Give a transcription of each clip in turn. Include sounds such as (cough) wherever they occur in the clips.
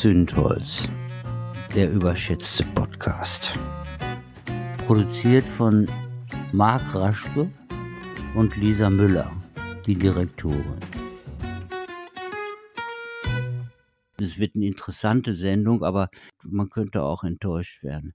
Zündholz, der überschätzte Podcast. Produziert von Marc Raschke und Lisa Müller, die Direktorin. Es wird eine interessante Sendung, aber man könnte auch enttäuscht werden.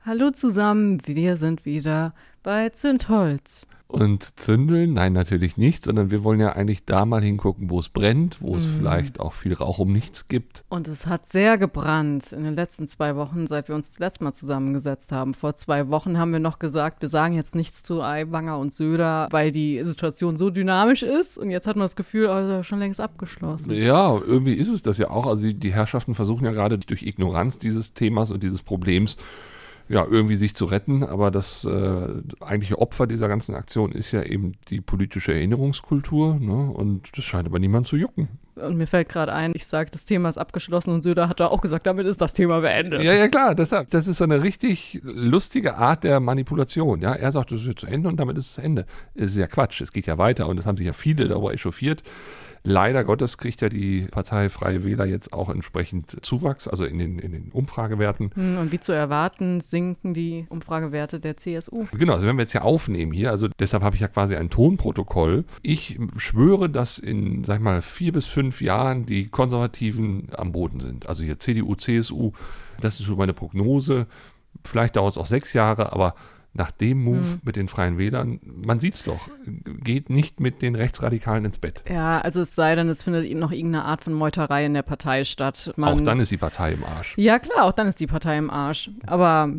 Hallo zusammen, wir sind wieder bei Zündholz. Und zündeln? Nein, natürlich nicht, sondern wir wollen ja eigentlich da mal hingucken, wo es brennt, wo es Mhm. vielleicht auch viel Rauch um nichts gibt. Und es hat sehr gebrannt in den letzten zwei Wochen, seit wir uns das letzte Mal zusammengesetzt haben. Vor zwei Wochen haben wir noch gesagt, wir sagen jetzt nichts zu Aiwanger und Söder, weil die Situation so dynamisch ist. Und jetzt hat man das Gefühl, also schon längst abgeschlossen. Ja, irgendwie ist es das ja auch. Also die Herrschaften versuchen ja gerade durch Ignoranz dieses Themas und dieses Problems ja irgendwie sich zu retten. Aber das äh, eigentliche Opfer dieser ganzen Aktion ist ja eben die politische Erinnerungskultur. Ne? Und das scheint aber niemand zu jucken. Und mir fällt gerade ein, ich sage, das Thema ist abgeschlossen und Söder hat da auch gesagt, damit ist das Thema beendet. Ja, ja, klar, deshalb. Das ist so eine richtig lustige Art der Manipulation. Ja, er sagt, das ist jetzt zu Ende und damit ist es zu Ende. Es ist ja Quatsch. Es geht ja weiter und es haben sich ja viele darüber echauffiert. Leider Gottes kriegt ja die Partei Freie Wähler jetzt auch entsprechend Zuwachs, also in den, in den Umfragewerten. Hm, Und wie zu erwarten, sinken die Umfragewerte der CSU. Genau, also wenn wir jetzt ja aufnehmen hier, also deshalb habe ich ja quasi ein Tonprotokoll. Ich schwöre, dass in, sag ich mal, vier bis fünf Jahren die Konservativen am Boden sind. Also hier CDU, CSU, das ist so meine Prognose. Vielleicht dauert es auch sechs Jahre, aber nach dem Move Hm. mit den Freien Wählern, man sieht es doch, geht nicht mit den Rechtsradikalen ins Bett. Ja, also es sei denn, es findet noch irgendeine Art von Meuterei in der Partei statt. Man, auch dann ist die Partei im Arsch. Ja, klar, auch dann ist die Partei im Arsch. Aber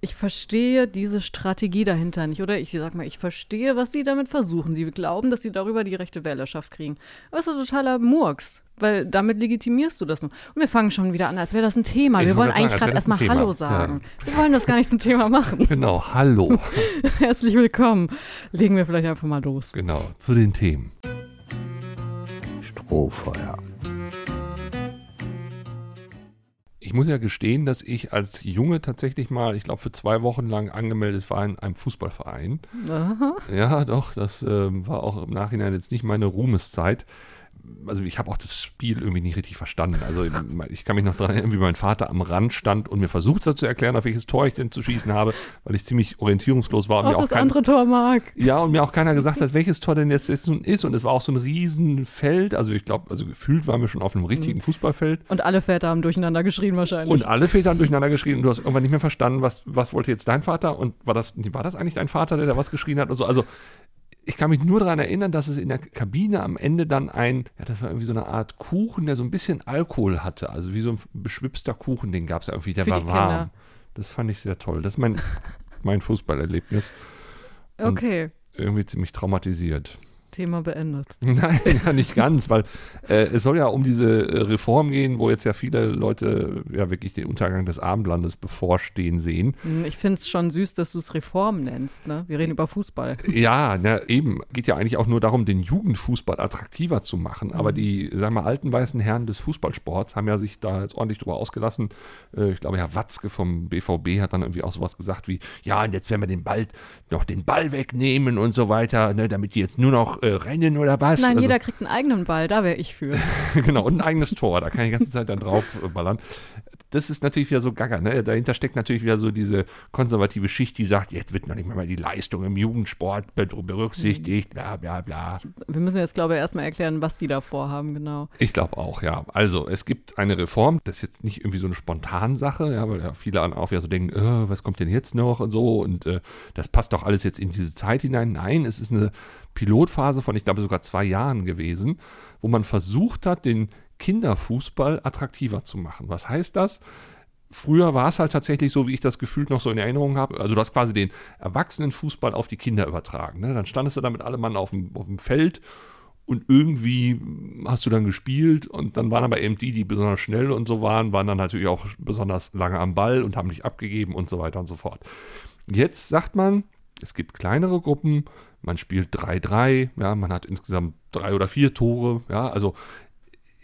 ich verstehe diese Strategie dahinter nicht, oder? Ich sag mal, ich verstehe, was sie damit versuchen. Sie glauben, dass sie darüber die rechte Wählerschaft kriegen. Aber es ist doch totaler Murks. Weil damit legitimierst du das nur. Und wir fangen schon wieder an, als wäre das ein Thema. Ich wir wollen eigentlich gerade erstmal Hallo sagen. Wir wollen das gar nicht zum Thema machen. (laughs) Genau, hallo. (laughs) Herzlich willkommen. Legen wir vielleicht einfach mal los. genau, zu den Themen. Strohfeuer. Ich muss ja gestehen, dass ich als Junge tatsächlich mal, ich glaube, für zwei Wochen lang angemeldet war in einem Fußballverein. Aha. Ja, doch, das ähm, war auch im Nachhinein jetzt nicht meine Ruhmeszeit. Also ich habe auch das Spiel irgendwie nicht richtig verstanden. Also ich kann mich noch daran erinnern, wie mein Vater am Rand stand und mir versucht hat zu erklären, auf welches Tor ich denn zu schießen habe, weil ich ziemlich orientierungslos war und mir Auch auch das kein, andere Tor mag. ja, und mir auch keiner gesagt hat, welches Tor denn jetzt ist. Und es war auch so ein Riesenfeld. Also ich glaube, also gefühlt waren wir schon auf einem richtigen Fußballfeld. Und alle Väter haben durcheinander geschrien wahrscheinlich. Und alle Väter haben durcheinander geschrien und du hast irgendwann nicht mehr verstanden, was, was wollte jetzt dein Vater und war das, war das eigentlich dein Vater, der da was geschrien hat und so. Also ich kann mich nur daran erinnern, dass es in der Kabine am Ende dann ein, ja, das war irgendwie so eine Art Kuchen, der so ein bisschen Alkohol hatte. Also wie so ein beschwipster Kuchen, den gab es ja irgendwie, der Für war warm. Kinder. Das fand ich sehr toll. Das ist mein, (laughs) mein Fußballerlebnis. und- okay, Irgendwie ziemlich traumatisiert. Thema beendet. (laughs) Nein, ja, nicht ganz, weil äh, es soll ja um diese äh, Reform gehen, wo jetzt ja viele Leute ja wirklich den Untergang des Abendlandes bevorstehen sehen. Hm, Ich finde es schon süß, dass du es Reform nennst. Ne? Wir reden über Fußball. Ja, na, eben. Geht ja eigentlich auch nur darum, den Jugendfußball attraktiver zu machen. Aber die, sagen wir, alten weißen Herren des Fußballsports haben ja sich da jetzt ordentlich drüber ausgelassen. Äh, ich glaube, Herr Watzke vom BVB hat dann irgendwie auch sowas gesagt wie, ja, und jetzt werden wir den bald noch den Ball wegnehmen und so weiter, ne, damit die jetzt nur noch äh, rennen oder was. Nein, Also- jeder kriegt einen eigenen Ball, da wäre ich für. (laughs) genau, und ein eigenes Tor. Da kann ich die ganze Zeit dann drauf äh, ballern. Das ist natürlich wieder so gaga. Ne? Dahinter steckt natürlich wieder so diese konservative Schicht, die sagt, jetzt wird noch nicht mal die Leistung im Jugendsport be- berücksichtigt, bla bla bla. Wir müssen jetzt, glaube ich, erstmal erklären, was die da vorhaben, genau. Ich glaube auch, ja. Also, es gibt eine Reform, das ist jetzt nicht irgendwie so eine Spontansache, ja, weil ja viele auch wieder so denken, äh, was kommt denn jetzt noch und so und äh, das passt doch alles jetzt in diese Zeit hinein. Nein, es ist eine Pilotphase von, ich glaube, sogar zwei Jahren gewesen, wo man versucht hat, den Kinderfußball attraktiver zu machen. Was heißt das? Früher war es halt tatsächlich so, wie ich das gefühlt noch so in Erinnerung habe. Also du hast quasi den Erwachsenenfußball auf die Kinder übertragen. Ne? Dann standest du da mit allem Mann auf dem, auf dem Feld und irgendwie hast du dann gespielt und dann waren aber eben die, die besonders schnell und so waren, waren dann natürlich auch besonders lange am Ball und haben dich abgegeben und so weiter und so fort. Jetzt sagt man, es gibt kleinere Gruppen, man spielt 3-3, ja, man hat insgesamt drei oder vier Tore, ja, also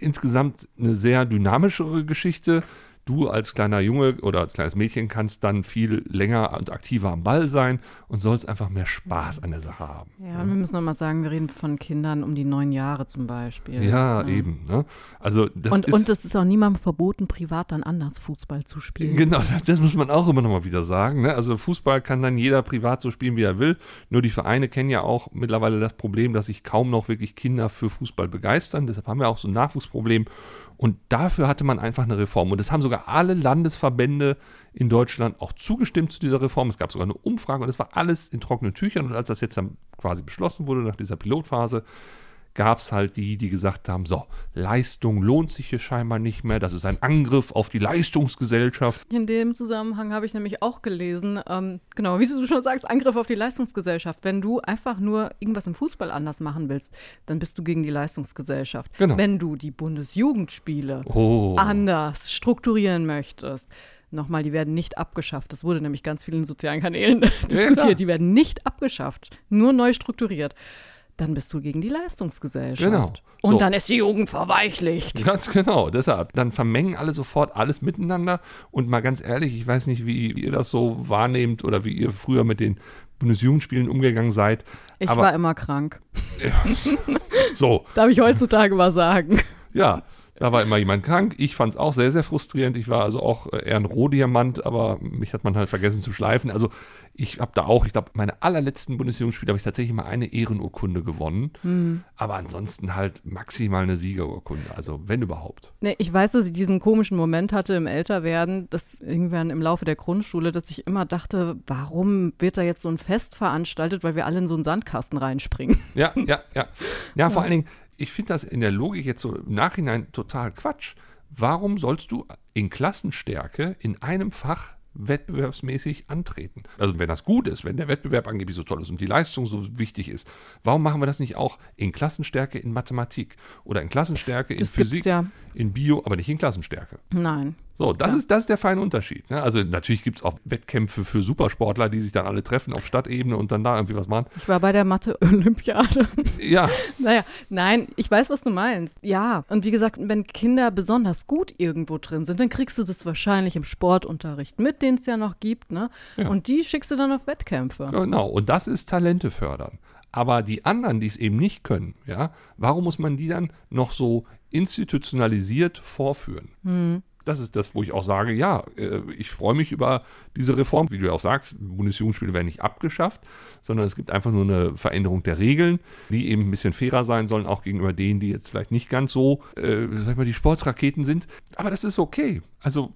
insgesamt eine sehr dynamischere Geschichte. Du als kleiner Junge oder als kleines Mädchen kannst dann viel länger und aktiver am Ball sein und sollst einfach mehr Spaß an der Sache haben. Ja, wir müssen nochmal sagen, wir reden von Kindern um die neun Jahre zum Beispiel. Ja, eben. Ne? Also das und, ist, und es ist auch niemandem verboten, privat dann anders Fußball zu spielen. Genau, das muss man auch immer noch mal wieder sagen. Ne? Also Fußball kann dann jeder privat so spielen, wie er will. Nur die Vereine kennen ja auch mittlerweile das Problem, dass sich kaum noch wirklich Kinder für Fußball begeistern. Deshalb haben wir auch so ein Nachwuchsproblem. Und dafür hatte man einfach eine Reform. Und es haben sogar alle Landesverbände in Deutschland auch zugestimmt zu dieser Reform. Es gab sogar eine Umfrage und es war alles in trockenen Tüchern. Und als das jetzt dann quasi beschlossen wurde nach dieser Pilotphase, gab es halt die, die gesagt haben, so, Leistung lohnt sich hier scheinbar nicht mehr, das ist ein Angriff auf die Leistungsgesellschaft. In dem Zusammenhang habe ich nämlich auch gelesen, ähm, genau, wie du schon sagst, Angriff auf die Leistungsgesellschaft. Wenn du einfach nur irgendwas im Fußball anders machen willst, dann bist du gegen die Leistungsgesellschaft. Genau. Wenn du die Bundesjugendspiele Oh. anders strukturieren möchtest, Nochmal, die werden nicht abgeschafft. Das wurde nämlich ganz viel in sozialen Kanälen (laughs) klar. diskutiert. Die werden nicht abgeschafft, nur neu strukturiert. Dann bist du gegen die Leistungsgesellschaft. Genau. Und So. dann ist die Jugend verweichlicht. (laughs) Ganz genau, deshalb. Dann vermengen alle sofort alles miteinander. Und mal ganz ehrlich, ich weiß nicht, wie ihr das so wahrnehmt oder wie ihr früher mit den Bundesjugendspielen umgegangen seid. Ich aber war immer krank. (laughs) so, (laughs) Darf ich heutzutage mal sagen. ja, da war immer jemand krank. Ich fand es auch sehr, sehr frustrierend. Ich war also auch äh, eher ein Rohdiamant, aber mich hat man halt vergessen zu schleifen. Also ich habe da auch, ich glaube, meine allerletzten Bundesjugendspiele habe ich tatsächlich mal eine Ehrenurkunde gewonnen. Aber ansonsten halt maximal eine Siegerurkunde. Also wenn überhaupt. Nee, ich weiß, dass ich diesen komischen Moment hatte im Älterwerden, dass irgendwann im Laufe der Grundschule, dass ich immer dachte, warum wird da jetzt so ein Fest veranstaltet, weil wir alle in so einen Sandkasten reinspringen. Ja, ja, ja. Ja, vor allen Dingen, ich finde das in der Logik jetzt so im Nachhinein total Quatsch. Warum sollst du in Klassenstärke in einem Fach wettbewerbsmäßig antreten? Also wenn das gut ist, wenn der Wettbewerb angeblich so toll ist und die Leistung so wichtig ist, warum machen wir das nicht auch in Klassenstärke in Mathematik oder in Klassenstärke in Das gibt's Physik, ja. In Bio, aber nicht in Klassenstärke? Nein. So, das, Ja. ist, das ist der feine Unterschied. Ne? Also natürlich gibt es auch Wettkämpfe für Supersportler, die sich dann alle treffen auf Stadtebene und dann da irgendwie was machen. Ich war bei der Mathe-Olympiade. Ja, (laughs) Naja, nein, ich weiß, was du meinst. Ja, und wie gesagt, wenn Kinder besonders gut irgendwo drin sind, dann kriegst du das wahrscheinlich im Sportunterricht mit, den es ja noch gibt, ne? Ja. Und die schickst du dann auf Wettkämpfe. Genau, und das ist Talente fördern. Aber die anderen, die es eben nicht können, ja, warum muss man die dann noch so institutionalisiert vorführen? Hm. Das ist das, wo ich auch sage, ja, äh, ich freue mich über diese Reform. Wie du ja auch sagst, Bundesjugendspiele werden nicht abgeschafft, sondern es gibt einfach nur eine Veränderung der Regeln, die eben ein bisschen fairer sein sollen, auch gegenüber denen, die jetzt vielleicht nicht ganz so, äh, sag ich mal, die Sportsraketen sind. Aber das ist okay. Also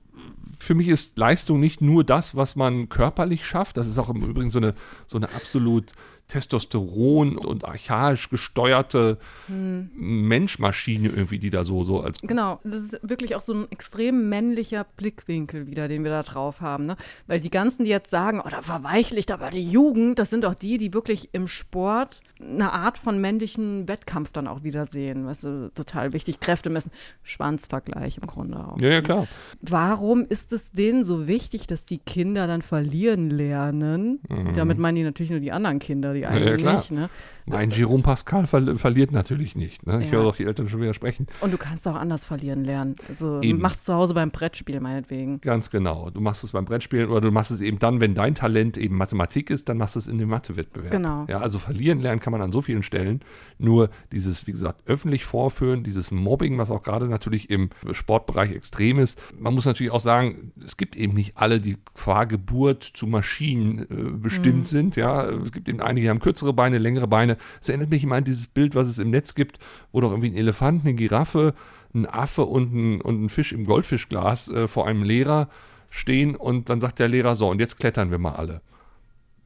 für mich ist Leistung nicht nur das, was man körperlich schafft. Das ist auch im Übrigen so eine, so eine absolut Testosteron und archaisch gesteuerte Menschmaschine irgendwie, die da so, so als Genau, das ist wirklich auch so ein extrem männlicher Blickwinkel wieder, den wir da drauf haben. Ne? Weil die ganzen, die jetzt sagen, oder verweichlicht, aber die Jugend, das sind auch die, die wirklich im Sport eine Art von männlichen Wettkampf dann auch wieder sehen. Was ist total wichtig. Kräfte messen, Schwanzvergleich im Grunde auch. Ja, ja, klar. Warum ist es denen so wichtig, dass die Kinder dann verlieren lernen? Damit meinen die natürlich nur die anderen Kinder, die einen Mhm. Ja, nicht. Ne? Nein, Jerome Pascal ver verliert natürlich nicht. Ne? Ich Ja. höre doch die Eltern schon wieder sprechen. Und du kannst auch anders verlieren lernen. Also Eben. machst zu Hause beim Brettspiel meinetwegen. Ganz genau. Du machst es beim Brettspielen oder du machst es eben dann, wenn dein Talent eben Mathematik ist, dann machst du es in dem Mathewettbewerb. Genau. Ja, also verlieren lernen kann man an so vielen Stellen. Nur dieses, wie gesagt, öffentlich vorführen, dieses Mobbing, was auch gerade natürlich im Sportbereich extrem ist. Man muss natürlich auch sagen, es gibt eben nicht alle, die qua Geburt zu Maschinen äh, bestimmt sind. Ja, es gibt eben einige, die haben kürzere Beine, längere Beine. Es erinnert mich immer an dieses Bild, was es im Netz gibt, wo doch irgendwie ein Elefant, eine Giraffe, ein Affe und ein, und ein Fisch im Goldfischglas äh, vor einem Lehrer stehen und dann sagt der Lehrer so, und jetzt klettern wir mal alle.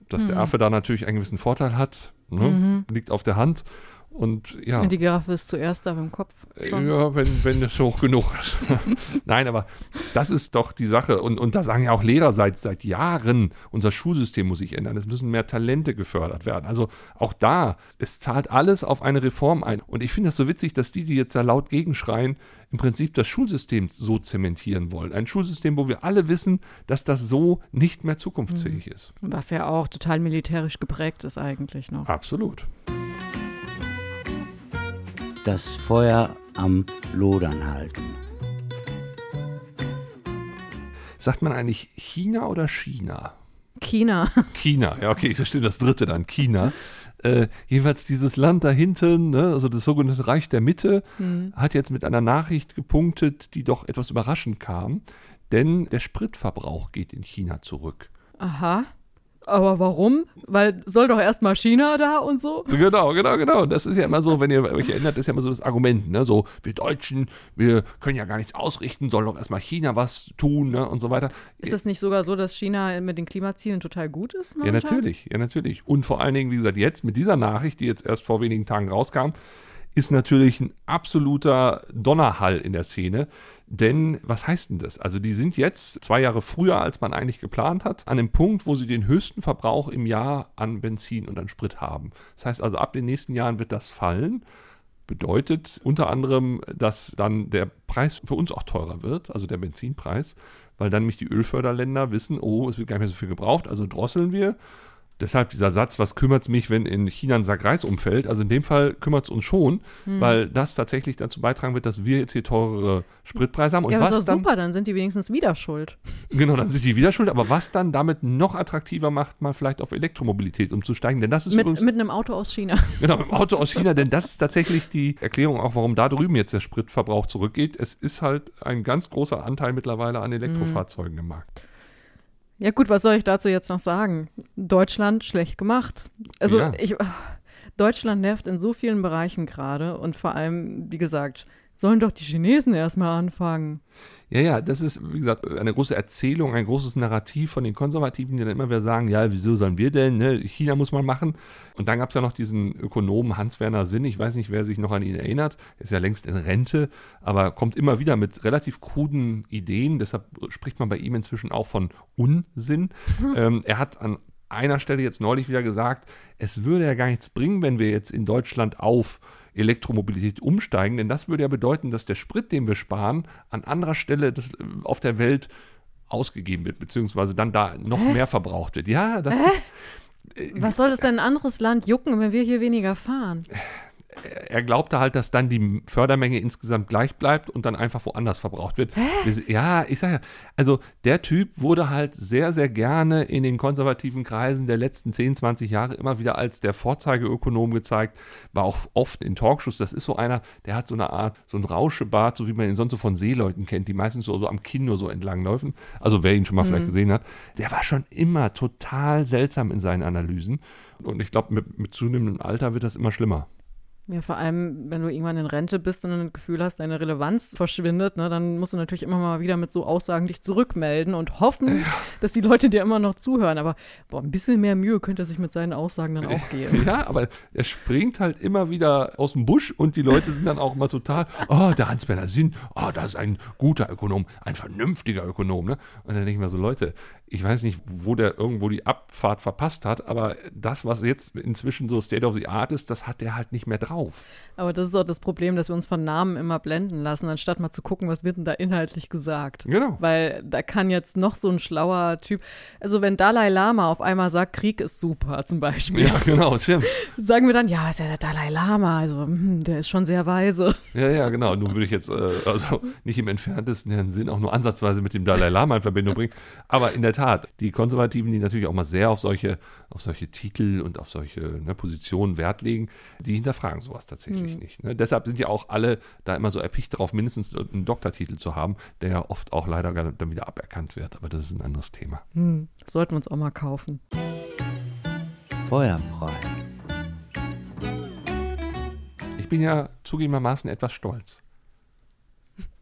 Dass der Affe da natürlich einen gewissen Vorteil hat, ne? liegt auf der Hand. Und ja, die Giraffe ist zuerst da im Kopf. Schon. ja wenn, wenn es hoch genug ist. (laughs) Nein, aber das ist doch die Sache. Und, und da sagen ja auch Lehrer seit, seit Jahren, unser Schulsystem muss sich ändern. Es müssen mehr Talente gefördert werden. Also auch da, es zahlt alles auf eine Reform ein. Und ich finde das so witzig, dass die, die jetzt da laut gegenschreien, im Prinzip das Schulsystem so zementieren wollen. Ein Schulsystem, wo wir alle wissen, dass das so nicht mehr zukunftsfähig ist. Was ja auch total militärisch geprägt ist eigentlich noch. Absolut. Das Feuer am Lodern halten. Sagt man eigentlich China oder China? China. (laughs) China, ja, okay, da steht das dritte dann, China. Äh, jeweils dieses Land da hinten, ne, also das sogenannte Reich der Mitte, Hm. hat jetzt mit einer Nachricht gepunktet, die doch etwas überraschend kam. Denn der Spritverbrauch geht in China zurück. Aha. Aber warum? Weil soll doch erstmal China da und so? Genau, genau, genau. Das ist ja immer so, wenn ihr euch erinnert, ist ja immer so das Argument, ne? So, wir Deutschen, wir können ja gar nichts ausrichten, soll doch erstmal China was tun, ne? Und so weiter. Ist es nicht sogar so, dass China mit den Klimazielen total gut ist? Ja, momentan? natürlich, ja, natürlich. Und vor allen Dingen, wie gesagt, jetzt mit dieser Nachricht, die jetzt erst vor wenigen Tagen rauskam, ist natürlich ein absoluter Donnerhall in der Szene. Denn was heißt denn das? Also die sind jetzt zwei Jahre früher, als man eigentlich geplant hat, an dem Punkt, wo sie den höchsten Verbrauch im Jahr an Benzin und an Sprit haben. Das heißt also, ab den nächsten Jahren wird das fallen. Bedeutet unter anderem, dass dann der Preis für uns auch teurer wird, also der Benzinpreis, weil dann nämlich die Ölförderländer wissen, oh, es wird gar nicht mehr so viel gebraucht, also drosseln wir. Deshalb dieser Satz, was kümmert es mich, wenn in China ein Sack Reis umfällt? Also in dem Fall kümmert es uns schon, Hm. weil das tatsächlich dazu beitragen wird, dass wir jetzt hier teurere Spritpreise haben. Und Ja, ist was doch dann, super, dann sind die wenigstens wieder schuld. (laughs) genau, dann sind die wieder schuld, aber was dann damit noch attraktiver macht, mal vielleicht auf Elektromobilität umzusteigen, denn das ist Mit, übrigens mit einem Auto aus China. (laughs) Genau, im Auto aus China, denn das ist tatsächlich die Erklärung auch, warum da drüben jetzt der Spritverbrauch zurückgeht. Es ist halt ein ganz großer Anteil mittlerweile an Elektrofahrzeugen im Markt. Ja gut, was soll ich dazu jetzt noch sagen? Deutschland schlecht gemacht. Also Ja. ich, Deutschland nervt in so vielen Bereichen gerade und vor allem, wie gesagt, sollen doch die Chinesen erstmal anfangen. Ja, ja, das ist, wie gesagt, eine große Erzählung, ein großes Narrativ von den Konservativen, die dann immer wieder sagen, ja, wieso sollen wir denn, ne? China muss man machen. Und dann gab es ja noch diesen Ökonomen Hans-Werner Sinn, ich weiß nicht, wer sich noch an ihn erinnert, ist ja längst in Rente, aber kommt immer wieder mit relativ kruden Ideen, deshalb spricht man bei ihm inzwischen auch von Unsinn. (laughs) ähm, er hat an einer Stelle jetzt neulich wieder gesagt, es würde ja gar nichts bringen, wenn wir jetzt in Deutschland auf Elektromobilität umsteigen, denn das würde ja bedeuten, dass der Sprit, den wir sparen, an anderer Stelle des, auf der Welt ausgegeben wird, beziehungsweise dann da noch mehr verbraucht wird. Ja, das ist, Was soll das denn ein anderes Land jucken, wenn wir hier weniger fahren? Er glaubte halt, dass dann die Fördermenge insgesamt gleich bleibt und dann einfach woanders verbraucht wird. Wir- Ja, ich sage ja, also der Typ wurde halt sehr, sehr gerne in den konservativen Kreisen der letzten 10, 20 Jahre immer wieder als der Vorzeigeökonom gezeigt, war auch oft in Talkshows. Das ist so einer, der hat so eine Art, so ein Rauschebart, so wie man ihn sonst so von Seeleuten kennt, die meistens so, so am Kinn nur so entlanglaufen. Also wer ihn schon mal vielleicht gesehen hat, der war schon immer total seltsam in seinen Analysen. Und ich glaube, mit, mit zunehmendem Alter wird das immer schlimmer. Ja, vor allem, wenn du irgendwann in Rente bist und das Gefühl hast, deine Relevanz verschwindet, ne, dann musst du natürlich immer mal wieder mit so Aussagen dich zurückmelden und hoffen, dass die Leute dir immer noch zuhören. Aber boah, ein bisschen mehr Mühe könnte er sich mit seinen Aussagen dann auch geben. (laughs) Ja, aber er springt halt immer wieder aus dem Busch und die Leute sind dann auch immer total, oh, der Hans-Werner Sinn, oh, das ist ein guter Ökonom, ein vernünftiger Ökonom. Ne? Und dann denke ich mir so, Leute, ich weiß nicht, wo der irgendwo die Abfahrt verpasst hat, aber das, was jetzt inzwischen so State of the Art ist, das hat der halt nicht mehr drauf. Aber das ist auch das Problem, dass wir uns von Namen immer blenden lassen, anstatt mal zu gucken, was wird denn da inhaltlich gesagt. Genau. Weil da kann jetzt noch so ein schlauer Typ, also wenn Dalai Lama auf einmal sagt, Krieg ist super zum Beispiel, Ja, genau, (laughs) stimmt. sagen wir dann, ja, ist ja der Dalai Lama, also hm, der ist schon sehr weise. Ja, ja, genau. Nun würde ich jetzt äh, also nicht im entferntesten Sinn auch nur ansatzweise mit dem Dalai Lama in Verbindung bringen. Aber in der Tat, die Konservativen, die natürlich auch mal sehr auf solche, auf solche Titel und auf solche ne, Positionen Wert legen, die hinterfragen sowas tatsächlich nicht. Ne? Deshalb sind ja auch alle da immer so erpicht darauf, mindestens einen Doktortitel zu haben, der ja oft auch leider gar- dann wieder aberkannt wird. Aber das ist ein anderes Thema. Hm, sollten wir uns auch mal kaufen. Feuerfrei. Ich bin ja zugegebenermaßen etwas stolz.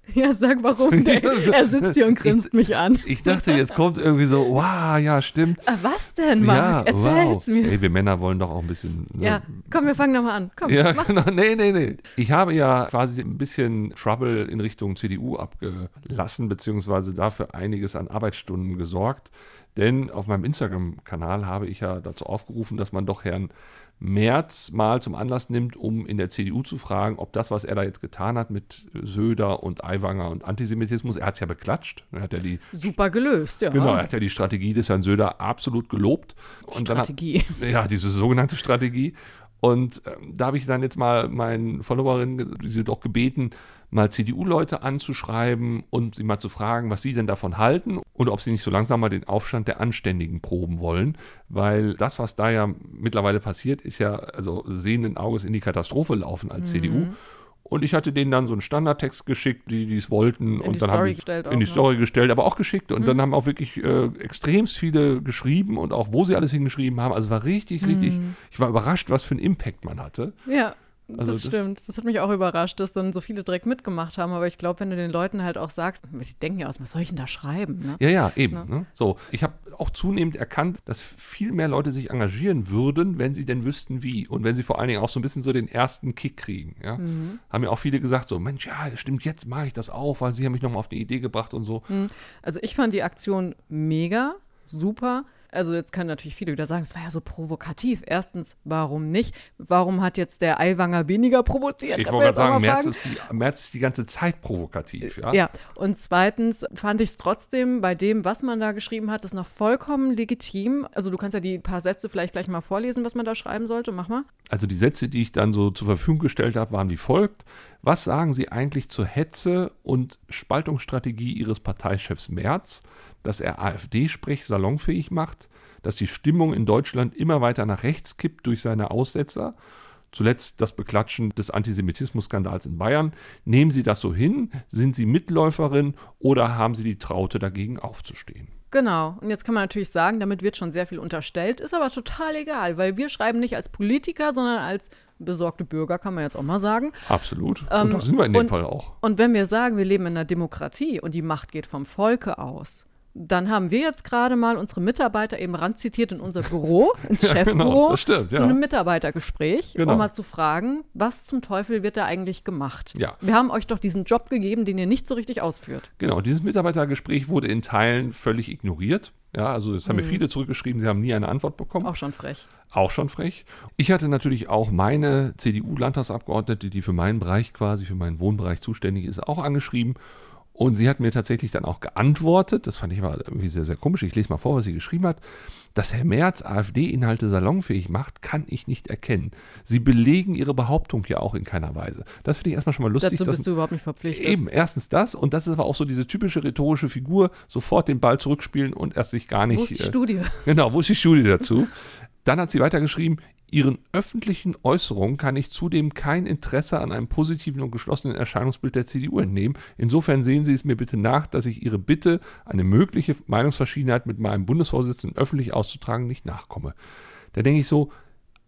(laughs) Ja, sag warum, (laughs) der, er sitzt hier und grinst mich an. (laughs) Ich dachte, jetzt kommt irgendwie so, wow, ja, stimmt. Ah, was denn, Marc? Erzähl's mir. Ey, wir Männer wollen doch auch ein bisschen. ne? Ja, komm, wir fangen nochmal an. Komm, Ja, mach. genau. Nee, nee, nee. Ich habe ja quasi ein bisschen Trouble in Richtung CDU abgelassen, beziehungsweise dafür einiges an Arbeitsstunden gesorgt. Denn auf meinem Instagram-Kanal habe ich ja dazu aufgerufen, dass man doch Herrn Merz mal zum Anlass nimmt, um in der CDU zu fragen, ob das, was er da jetzt getan hat mit Söder und Aiwanger und Antisemitismus, er hat es ja beklatscht. Er hat ja die Super gelöst, ja. Genau, er hat ja die Strategie des Herrn Söder absolut gelobt. Und Strategie. Dann hat, ja, diese sogenannte Strategie. Und ähm, da habe ich dann jetzt mal meinen Followerinnen die doch gebeten, mal CDU-Leute anzuschreiben und sie mal zu fragen, was sie denn davon halten und ob sie nicht so langsam mal den Aufstand der Anständigen proben wollen. Weil das, was da ja mittlerweile passiert, ist ja also sehenden Auges in die Katastrophe laufen als mhm. CDU. Und ich hatte denen dann so einen Standardtext geschickt, die es wollten. In und dann haben die in die ne? Story gestellt, aber auch geschickt. Und mhm. dann haben auch wirklich äh, extremst viele geschrieben und auch wo sie alles hingeschrieben haben. Also war richtig, richtig, mhm. ich war überrascht, was für einen Impact man hatte. Ja. Also das, das, stimmt. Das hat mich auch überrascht, dass dann so viele direkt mitgemacht haben. Aber ich glaube, wenn du den Leuten halt auch sagst, die denken ja aus, was soll ich denn da schreiben? Ne? Ja, ja, eben. Ne? So, ich habe auch zunehmend erkannt, dass viel mehr Leute sich engagieren würden, wenn sie denn wüssten, wie. Und wenn sie vor allen Dingen auch so ein bisschen so den ersten Kick kriegen. Ja? Mhm. Haben ja auch viele gesagt, so, Mensch, ja, stimmt, jetzt mache ich das auch, weil sie haben mich nochmal auf eine Idee gebracht und so. Mhm. Also ich fand die Aktion mega, super. Also jetzt können natürlich viele wieder sagen, es war ja so provokativ. Erstens, warum nicht? Warum hat jetzt der Eiwanger weniger provoziert? Ich wollte gerade sagen, Merz ist, die, Merz ist die ganze Zeit provokativ. Ja, ja. und zweitens fand ich es trotzdem bei dem, was man da geschrieben hat, ist noch vollkommen legitim. Also du kannst ja die paar Sätze vielleicht gleich mal vorlesen, was man da schreiben sollte. Mach mal. Also die Sätze, die ich dann so zur Verfügung gestellt habe, waren wie folgt. Was sagen Sie eigentlich zur Hetze und Spaltungsstrategie Ihres Parteichefs Merz? dass er AfD-Sprech salonfähig macht, dass die Stimmung in Deutschland immer weiter nach rechts kippt durch seine Aussetzer. Zuletzt das Beklatschen des Antisemitismus-Skandals in Bayern. Nehmen Sie das so hin? Sind Sie Mitläuferin oder haben Sie die Traute dagegen aufzustehen? Genau. Und jetzt kann man natürlich sagen, damit wird schon sehr viel unterstellt, ist aber total egal, weil wir schreiben nicht als Politiker, sondern als besorgte Bürger, kann man jetzt auch mal sagen. Absolut. Und ähm, das sind wir in dem und, Fall auch. Und wenn wir sagen, wir leben in einer Demokratie und die Macht geht vom Volke aus, dann haben wir jetzt gerade mal unsere Mitarbeiter eben ranzitiert in unser Büro, (laughs) ins ja, Chefbüro, genau, stimmt, ja. zu einem Mitarbeitergespräch, genau. um mal zu fragen, was zum Teufel wird da eigentlich gemacht? Ja. Wir haben euch doch diesen Job gegeben, den ihr nicht so richtig ausführt. Genau, dieses Mitarbeitergespräch wurde in Teilen völlig ignoriert. Ja, also es haben mir mhm. viele zurückgeschrieben, sie haben nie eine Antwort bekommen. Auch schon frech. Auch schon frech. Ich hatte natürlich auch meine CDU-Landtagsabgeordnete, die für meinen Bereich quasi, für meinen Wohnbereich zuständig ist, auch angeschrieben und sie hat mir tatsächlich dann auch geantwortet, das fand ich aber irgendwie sehr, sehr komisch, ich lese mal vor, was sie geschrieben hat. Dass Herr Merz AfD-Inhalte salonfähig macht, kann ich nicht erkennen. Sie belegen Ihre Behauptung ja auch in keiner Weise. Das finde ich erstmal schon mal lustig. Dazu bist du überhaupt nicht verpflichtet. Eben, erstens das und das ist aber auch so diese typische rhetorische Figur, sofort den Ball zurückspielen und erst sich gar nicht. Wo ist die äh, Studie? (laughs) Genau, wo ist die Studie dazu? (laughs) Dann hat sie weitergeschrieben, Ihren öffentlichen Äußerungen kann ich zudem kein Interesse an einem positiven und geschlossenen Erscheinungsbild der CDU entnehmen. Insofern sehen Sie es mir bitte nach, dass ich Ihre Bitte, eine mögliche Meinungsverschiedenheit mit meinem Bundesvorsitzenden öffentlich auszutragen, nicht nachkomme. Da denke ich so,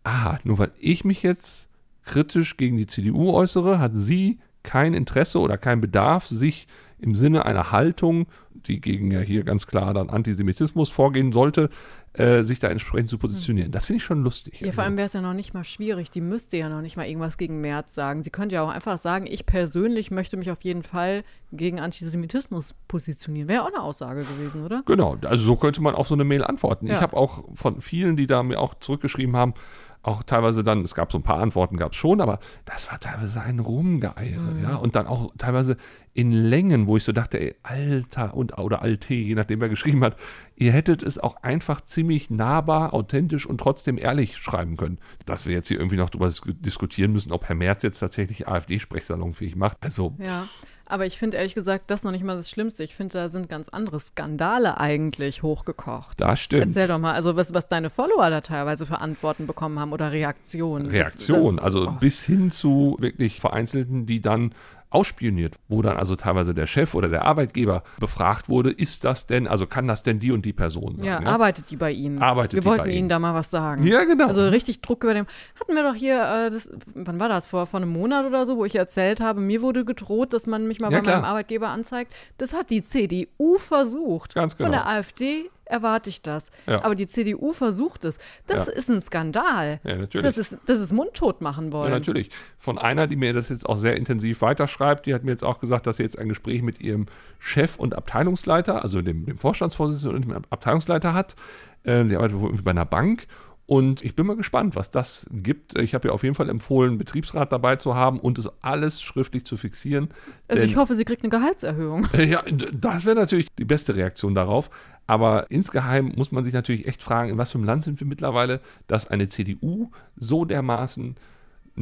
aha, nur weil ich mich jetzt kritisch gegen die CDU äußere, hat sie kein Interesse oder kein Bedarf, sich im Sinne einer Haltung, die gegen ja hier ganz klar dann Antisemitismus vorgehen sollte, äh, sich da entsprechend zu positionieren. Das finde ich schon lustig. Ja, also. vor allem wäre es ja noch nicht mal schwierig. Die müsste ja noch nicht mal irgendwas gegen Merz sagen. Sie könnte ja auch einfach sagen, ich persönlich möchte mich auf jeden Fall gegen Antisemitismus positionieren. Wäre auch eine Aussage gewesen, oder? Genau, also so könnte man auf so eine Mail antworten. Ja. Ich habe auch von vielen, die da mir auch zurückgeschrieben haben, auch teilweise dann, es gab so ein paar Antworten, gab es schon, aber das war teilweise ein Rumgeeiere, mhm. ja, und dann auch teilweise in Längen, wo ich so dachte, ey, Alter und oder Alte, je nachdem wer geschrieben hat, ihr hättet es auch einfach ziemlich nahbar, authentisch und trotzdem ehrlich schreiben können. Dass wir jetzt hier irgendwie noch darüber diskutieren müssen, ob Herr Merz jetzt tatsächlich AfD-Sprechsalonfähig macht. Also. Ja. Aber ich finde ehrlich gesagt, das noch nicht mal das Schlimmste. Ich finde, da sind ganz andere Skandale eigentlich hochgekocht. Das stimmt. Erzähl doch mal, also was, was deine Follower da teilweise für Antworten bekommen haben oder Reaktionen. Reaktionen, also oh. bis hin zu wirklich Vereinzelten, die dann ausspioniert, wo dann also teilweise der Chef oder der Arbeitgeber befragt wurde, ist das denn, also kann das denn die und die Person sein? Ja, ja? arbeitet die bei Ihnen? Arbeitet wir wollten Ihnen da mal was sagen. Ja, genau. Also richtig Druck über dem. Hatten wir doch hier, äh, das, wann war das? Vor, vor einem Monat oder so, wo ich erzählt habe, mir wurde gedroht, dass man mich mal ja, bei klar. meinem Arbeitgeber anzeigt. Das hat die CDU versucht. Ganz genau. Von der AfD erwarte ich das. Ja. Aber die CDU versucht es. Das ja. ist ein Skandal. Ja, natürlich. Das ist, das ist mundtot machen wollen. Ja, natürlich. Von einer, die mir das jetzt auch sehr intensiv weiterschreibt, die hat mir jetzt auch gesagt, dass sie jetzt ein Gespräch mit ihrem Chef und Abteilungsleiter, also dem, dem Vorstandsvorsitzenden und dem Abteilungsleiter hat. Äh, die arbeitet bei einer Bank Und ich bin mal gespannt, was das gibt. Ich habe ja auf jeden Fall empfohlen, Betriebsrat dabei zu haben und es alles schriftlich zu fixieren. Also Denn- ich hoffe, sie kriegt eine Gehaltserhöhung. (laughs) ja, das wäre natürlich die beste Reaktion darauf. Aber insgeheim muss man sich natürlich echt fragen, in was für einem Land sind wir mittlerweile, dass eine CDU so dermaßen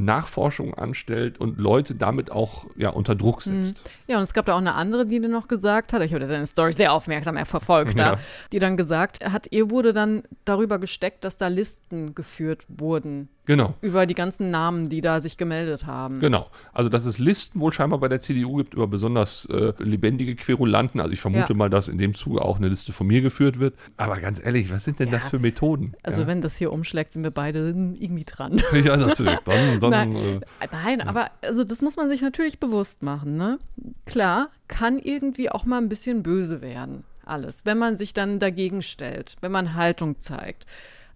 Nachforschung anstellt und Leute damit auch ja, unter Druck setzt. Ja, und es gab da auch eine andere, die dann noch gesagt hat, ich habe deine Story sehr aufmerksam verfolgt, Ja. da, die dann gesagt hat, ihr wurde dann darüber gesteckt, dass da Listen geführt wurden Genau. über die ganzen Namen, die da sich gemeldet haben. Genau. Also, dass es Listen wohl scheinbar bei der CDU gibt über besonders äh, lebendige Querulanten. Also, ich vermute Ja. mal, dass in dem Zuge auch eine Liste von mir geführt wird. Aber ganz ehrlich, was sind denn Ja. das für Methoden? Also ja. wenn das hier umschlägt, sind wir beide irgendwie dran. (laughs) ja, natürlich. Dann, (laughs) dann Nein, äh, Nein, aber also das muss man sich natürlich bewusst machen. Ne? Klar, kann irgendwie auch mal ein bisschen böse werden, alles, wenn man sich dann dagegen stellt, wenn man Haltung zeigt.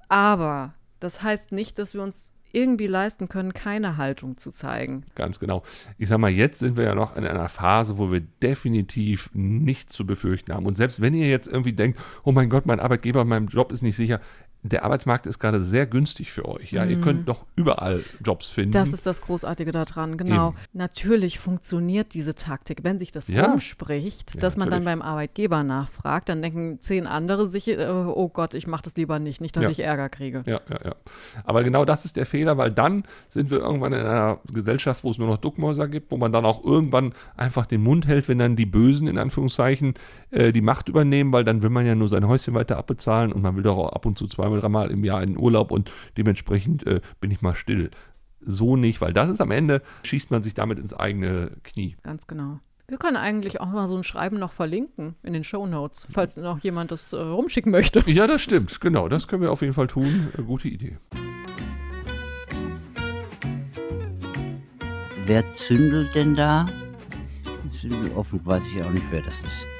Aber das heißt nicht, dass wir uns irgendwie leisten können, keine Haltung zu zeigen. Ganz genau. Ich sag mal, jetzt sind wir ja noch in einer Phase, wo wir definitiv nichts zu befürchten haben. Und selbst wenn ihr jetzt irgendwie denkt, oh mein Gott, mein Arbeitgeber, mein Job ist nicht sicher, der Arbeitsmarkt ist gerade sehr günstig für euch. Ja, ihr könnt doch überall Jobs finden. Mhm. Das ist das Großartige daran, genau. Eben. Natürlich funktioniert diese Taktik. Wenn sich das Ja. rumspricht, Ja, dass man dann natürlich. beim Arbeitgeber nachfragt, dann denken zehn andere sich, äh, oh Gott, ich mache das lieber nicht, nicht, dass Ja. ich Ärger kriege. Ja, ja, ja. Aber genau das ist der Fehler, weil dann sind wir irgendwann in einer Gesellschaft, wo es nur noch Duckmäuser gibt, wo man dann auch irgendwann einfach den Mund hält, wenn dann die Bösen in Anführungszeichen äh, die Macht übernehmen, weil dann will man ja nur sein Häuschen weiter abbezahlen und man will doch auch ab und zu zweimal, dreimal im Jahr in Urlaub und dementsprechend äh, bin ich mal still. So nicht, weil das ist am Ende, schießt man sich damit ins eigene Knie. Ganz genau. Wir können eigentlich auch mal so ein Schreiben noch verlinken in den Shownotes, falls noch jemand das äh, rumschicken möchte. Ja, das stimmt, genau, das können wir auf jeden Fall tun. Äh, gute Idee. Wer zündelt denn da? Offen weiß ich auch nicht, wer das ist.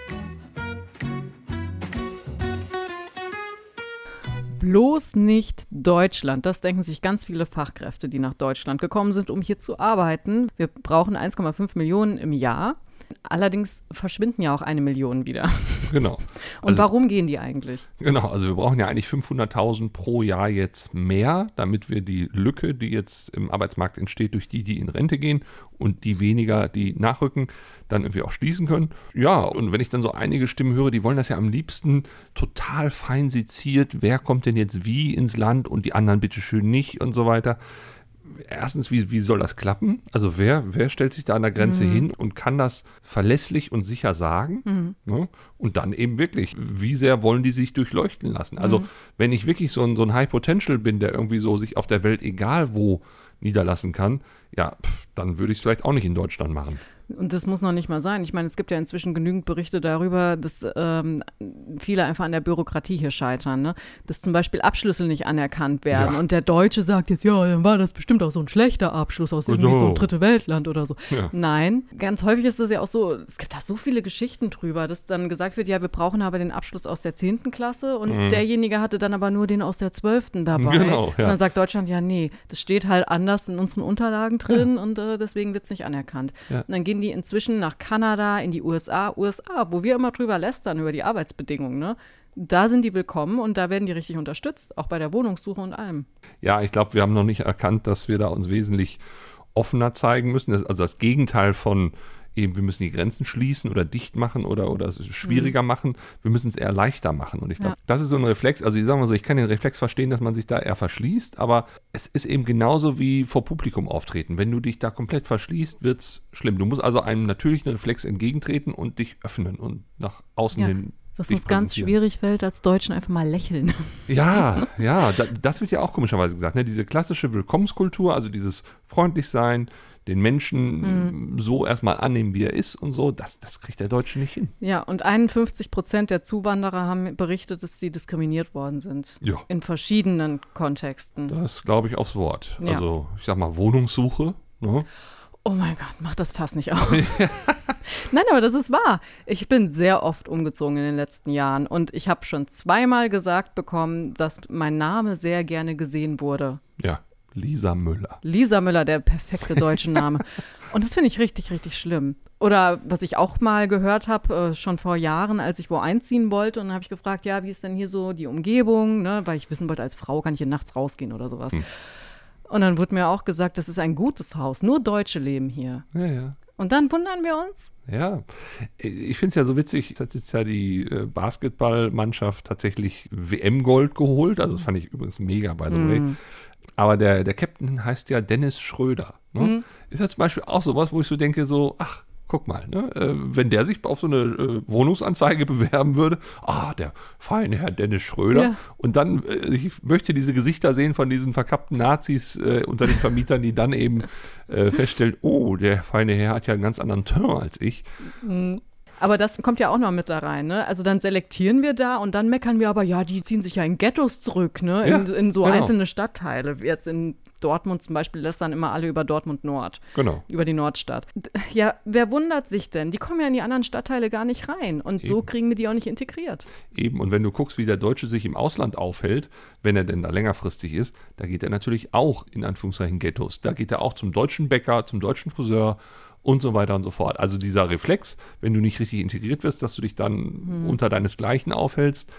Bloß nicht Deutschland. Das denken sich ganz viele Fachkräfte, die nach Deutschland gekommen sind, um hier zu arbeiten. Wir brauchen 1,5 Millionen im Jahr. Allerdings verschwinden ja auch eine Million wieder. Genau. Und Also- warum gehen die eigentlich? Genau, also wir brauchen ja eigentlich 500.000 pro Jahr jetzt mehr, damit wir die Lücke, die jetzt im Arbeitsmarkt entsteht, durch die, die in Rente gehen und die weniger, die nachrücken, dann irgendwie auch schließen können. Ja, und wenn ich dann so einige Stimmen höre, die wollen das ja am liebsten total fein seziert, wer kommt denn jetzt wie ins Land und die anderen bitteschön nicht und so weiter. Erstens, wie, wie soll das klappen? Also wer, wer stellt sich da an der Grenze hin und kann das verlässlich und sicher sagen? Ne? Und dann eben wirklich, wie sehr wollen die sich durchleuchten lassen? Also wenn ich wirklich so ein, so ein High Potential bin, der irgendwie so sich auf der Welt egal wo niederlassen kann, ja, pf, dann würde ich es vielleicht auch nicht in Deutschland machen. Und das muss noch nicht mal sein. Ich meine, es gibt ja inzwischen genügend Berichte darüber, dass ähm, viele einfach an der Bürokratie hier scheitern. Ne? Dass zum Beispiel Abschlüsse nicht anerkannt werden. Ja. Und der Deutsche sagt jetzt, ja, dann war das bestimmt auch so ein schlechter Abschluss aus irgendwie so einem dritte Weltland oder so. Ja. Nein, ganz häufig ist das ja auch so, es gibt da so viele Geschichten drüber, dass dann gesagt wird, ja, wir brauchen aber den Abschluss aus der 10. Klasse und derjenige hatte dann aber nur den aus der 12. dabei. Mhm. Genau, Und ja. dann sagt Deutschland, ja, nee, das steht halt anders in unseren Unterlagen drin und äh, deswegen wird es nicht anerkannt. Und dann gehen die inzwischen nach Kanada, in die USA, USA, wo wir immer drüber lästern, über die Arbeitsbedingungen, ne? Da sind die willkommen und da werden die richtig unterstützt, auch bei der Wohnungssuche und allem. Ja, ich glaube, wir haben noch nicht erkannt, dass wir da uns wesentlich offener zeigen müssen. Das, also das Gegenteil von eben, wir müssen die Grenzen schließen oder dicht machen oder, oder es schwieriger machen. Wir müssen es eher leichter machen. Und ich glaube, Ja. das ist so ein Reflex. Also ich sage mal so, ich kann den Reflex verstehen, dass man sich da eher verschließt, aber es ist eben genauso wie vor Publikum auftreten. Wenn du dich da komplett verschließt, wird es schlimm. Du musst also einem natürlichen Reflex entgegentreten und dich öffnen und nach außen Ja, hin. Was uns ganz schwierig fällt, als Deutschen einfach mal lächeln. (laughs) Ja, (laughs) ja, da, das wird ja auch komischerweise gesagt. Ne? Diese klassische Willkommenskultur, also dieses freundlich sein, den Menschen so erstmal annehmen, wie er ist und so, das, das kriegt der Deutsche nicht hin. Ja, und 51 Prozent der Zuwanderer haben berichtet, dass sie diskriminiert worden sind. Ja. In verschiedenen Kontexten. Das glaube ich aufs Wort. Ja. Also, ich sag mal, Wohnungssuche. Ne? Oh mein Gott, mach das Fass nicht auf. (laughs) Nein, aber das ist wahr. Ich bin sehr oft umgezogen in den letzten Jahren und ich habe schon zweimal gesagt bekommen, dass mein Name sehr gerne gesehen wurde. Ja, Lisa Müller. Lisa Müller, der perfekte deutsche Name. (laughs) Und das finde ich richtig, richtig schlimm. Oder was ich auch mal gehört habe, äh, schon vor Jahren, als ich wo einziehen wollte, und dann habe ich gefragt, ja, wie ist denn hier so die Umgebung, ne? weil ich wissen wollte, als Frau kann ich hier nachts rausgehen oder sowas. Hm. Und dann wurde mir auch gesagt, das ist ein gutes Haus, nur Deutsche leben hier. Ja, ja. Und dann wundern wir uns. Ja, ich finde es ja so witzig, es hat jetzt ja die äh, Basketballmannschaft tatsächlich WM-Gold geholt. Also das fand ich übrigens mega, by the way. Mm. Aber der, der Captain heißt ja Dennis Schröder. Ne? Mhm. Ist ja zum Beispiel auch sowas, wo ich so denke, so, ach, guck mal, ne? äh, wenn der sich auf so eine äh, Wohnungsanzeige (laughs) bewerben würde, ah, der feine Herr Dennis Schröder. Ja. Und dann, äh, ich möchte diese Gesichter sehen von diesen verkappten Nazis äh, unter den Vermietern, die dann eben äh, feststellen, oh, der feine Herr hat ja einen ganz anderen Turn als ich. Aber das kommt ja auch noch mit da rein, ne? Also dann selektieren wir da und dann meckern wir aber, ja, die ziehen sich ja in Ghettos zurück, ne? In, Ja, in so genau. einzelne Stadtteile. Jetzt in Dortmund zum Beispiel lästern immer alle über Dortmund Nord. Genau. Über die Nordstadt. Ja, wer wundert sich denn? Die kommen ja in die anderen Stadtteile gar nicht rein. Und so Eben. kriegen wir die auch nicht integriert. Eben, und wenn du guckst, wie der Deutsche sich im Ausland aufhält, wenn er denn da längerfristig ist, da geht er natürlich auch in Anführungszeichen Ghettos. Da geht er auch zum deutschen Bäcker, zum deutschen Friseur und so weiter und so fort. Also dieser Reflex, wenn du nicht richtig integriert wirst, dass du dich dann unter deinesgleichen aufhältst,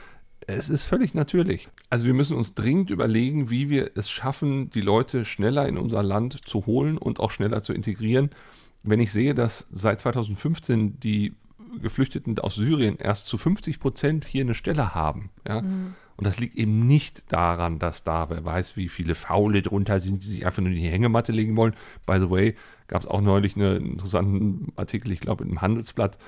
es ist völlig natürlich. Also wir müssen uns dringend überlegen, wie wir es schaffen, die Leute schneller in unser Land zu holen und auch schneller zu integrieren. Wenn ich sehe, dass seit 2015 die Geflüchteten aus Syrien erst zu 50 Prozent hier eine Stelle haben, ja, und das liegt eben nicht daran, dass da, wer weiß, wie viele Faule drunter sind, die sich einfach nur in die Hängematte legen wollen. By the way, gab es auch neulich einen interessanten Artikel, ich glaube, im Handelsblatt,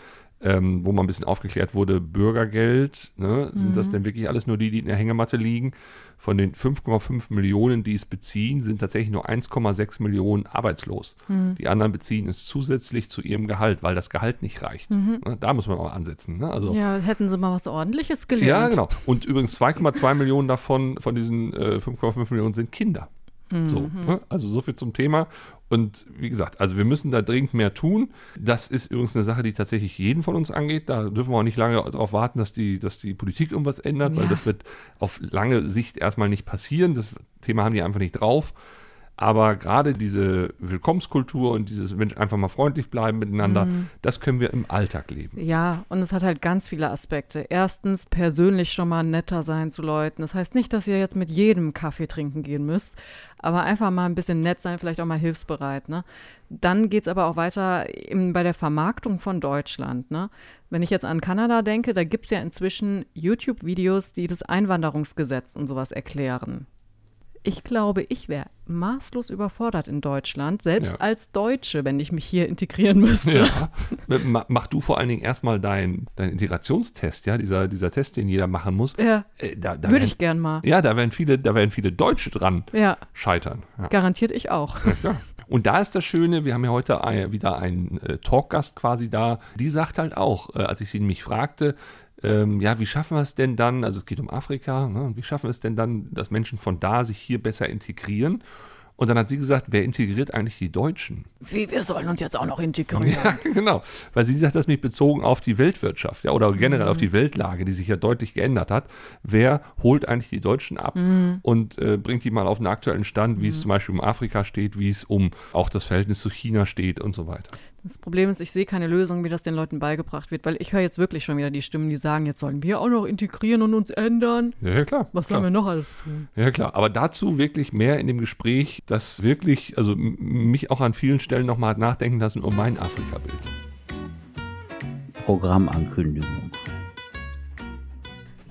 ähm, wo mal ein bisschen aufgeklärt wurde, Bürgergeld, ne, sind das denn wirklich alles nur die, die in der Hängematte liegen? Von den 5,5 Millionen, die es beziehen, sind tatsächlich nur 1,6 Millionen arbeitslos. Die anderen beziehen es zusätzlich zu ihrem Gehalt, weil das Gehalt nicht reicht. Ne, da muss man mal ansetzen. Ne? Also, Ja, hätten sie mal was Ordentliches gelernt. ja, genau. Und übrigens 2,2 Millionen davon, von diesen äh, 5,5 Millionen sind Kinder. So, ne? Also so viel zum Thema. Und wie gesagt, also wir müssen da dringend mehr tun. Das ist übrigens eine Sache, die tatsächlich jeden von uns angeht. Da dürfen wir auch nicht lange darauf warten, dass die, dass die Politik irgendwas ändert, weil Ja. das wird auf lange Sicht erstmal nicht passieren. Das Thema haben die einfach nicht drauf. Aber gerade diese Willkommenskultur und dieses Mensch einfach mal freundlich bleiben miteinander, das können wir im Alltag leben. Ja, und es hat halt ganz viele Aspekte. Erstens, persönlich schon mal netter sein zu Leuten. Das heißt nicht, dass ihr jetzt mit jedem Kaffee trinken gehen müsst, aber einfach mal ein bisschen nett sein, vielleicht auch mal hilfsbereit. Ne? Dann geht es aber auch weiter eben bei der Vermarktung von Deutschland. Ne? Wenn ich jetzt an Kanada denke, da gibt es ja inzwischen YouTube-Videos, die das Einwanderungsgesetz und sowas erklären. Ich glaube, ich wäre maßlos überfordert in Deutschland, selbst Ja. als Deutsche, wenn ich mich hier integrieren müsste. Ja. (laughs) Ma- Mach du vor allen Dingen erstmal deinen dein Integrationstest, ja, dieser, dieser Test, den jeder machen muss. Ja. Äh, da, da Würde ich gern mal. Ja, da werden viele, da werden viele Deutsche dran scheitern. Garantiert ich auch. Ja. Und da ist das Schöne, wir haben ja heute ein, wieder einen äh, Talkgast quasi da, die sagt halt auch, äh, als ich sie nämlich fragte, ähm, ja, wie schaffen wir es denn dann, also es geht um Afrika, ne, wie schaffen wir es denn dann, dass Menschen von da sich hier besser integrieren? Und dann hat sie gesagt, wer integriert eigentlich die Deutschen? Wie, wir sollen uns jetzt auch noch integrieren. Ja, (laughs) genau. Weil sie sagt das mit bezogen auf die Weltwirtschaft, ja, oder generell auf die Weltlage, die sich ja deutlich geändert hat. Wer holt eigentlich die Deutschen ab und äh, bringt die mal auf den aktuellen Stand, wie es zum Beispiel um Afrika steht, wie es um auch das Verhältnis zu China steht und so weiter. Das Problem ist, ich sehe keine Lösung, wie das den Leuten beigebracht wird, weil ich höre jetzt wirklich schon wieder die Stimmen, die sagen, jetzt sollen wir auch noch integrieren und uns ändern. Ja, ja klar. Was klar. sollen wir noch alles tun? Ja, klar. Aber dazu wirklich mehr in dem Gespräch, das wirklich, also mich auch an vielen Stellen nochmal hat nachdenken lassen um mein Afrika-Bild. Programmankündigung.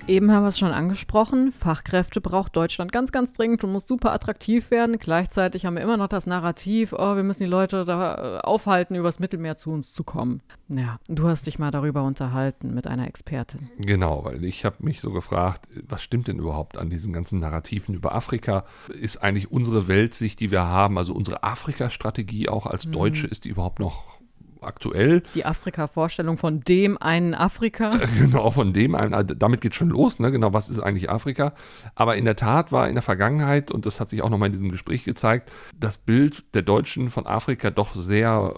Eben haben wir es schon angesprochen, Fachkräfte braucht Deutschland ganz, ganz dringend und muss super attraktiv werden. Gleichzeitig haben wir immer noch das Narrativ, oh, wir müssen die Leute da äh, aufhalten, übers Mittelmeer zu uns zu kommen. Ja, du hast dich mal darüber unterhalten mit einer Expertin. Genau, weil ich habe mich so gefragt, was stimmt denn überhaupt an diesen ganzen Narrativen über Afrika? Ist eigentlich unsere Weltsicht, die wir haben, also unsere Afrika-Strategie auch als Deutsche, ist die überhaupt noch aktuell? Die Afrika-Vorstellung von dem einen Afrika. (laughs) Genau, von dem, einen- also damit geht schon los, ne? Genau, was ist eigentlich Afrika? Aber in der Tat war in der Vergangenheit, und das hat sich auch nochmal in diesem Gespräch gezeigt, das Bild der Deutschen von Afrika doch sehr,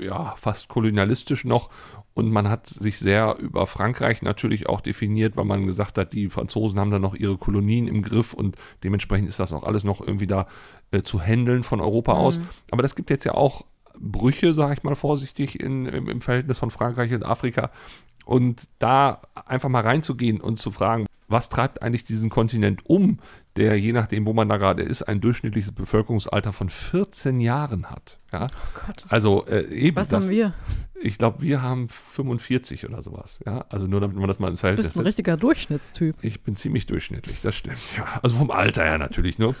ja, fast kolonialistisch noch. Und man hat sich sehr über Frankreich natürlich auch definiert, weil man gesagt hat, die Franzosen haben da noch ihre Kolonien im Griff und dementsprechend ist das auch alles noch irgendwie da äh, zu handeln von Europa mhm. aus. Aber das gibt jetzt ja auch Brüche, sage ich mal vorsichtig, in, im, im Verhältnis von Frankreich und Afrika. Und da einfach mal reinzugehen und zu fragen, was treibt eigentlich diesen Kontinent um, der je nachdem, wo man da gerade ist, ein durchschnittliches Bevölkerungsalter von 14 Jahren hat. Ja? Oh also äh, eben. Was das, haben wir? Ich glaube, wir haben 45 oder sowas. Ja? Also nur damit man das mal ins Verhältnis Du bist ein richtiger Durchschnittstyp. Ich bin ziemlich durchschnittlich, das stimmt. Ja. Also vom Alter her natürlich nur.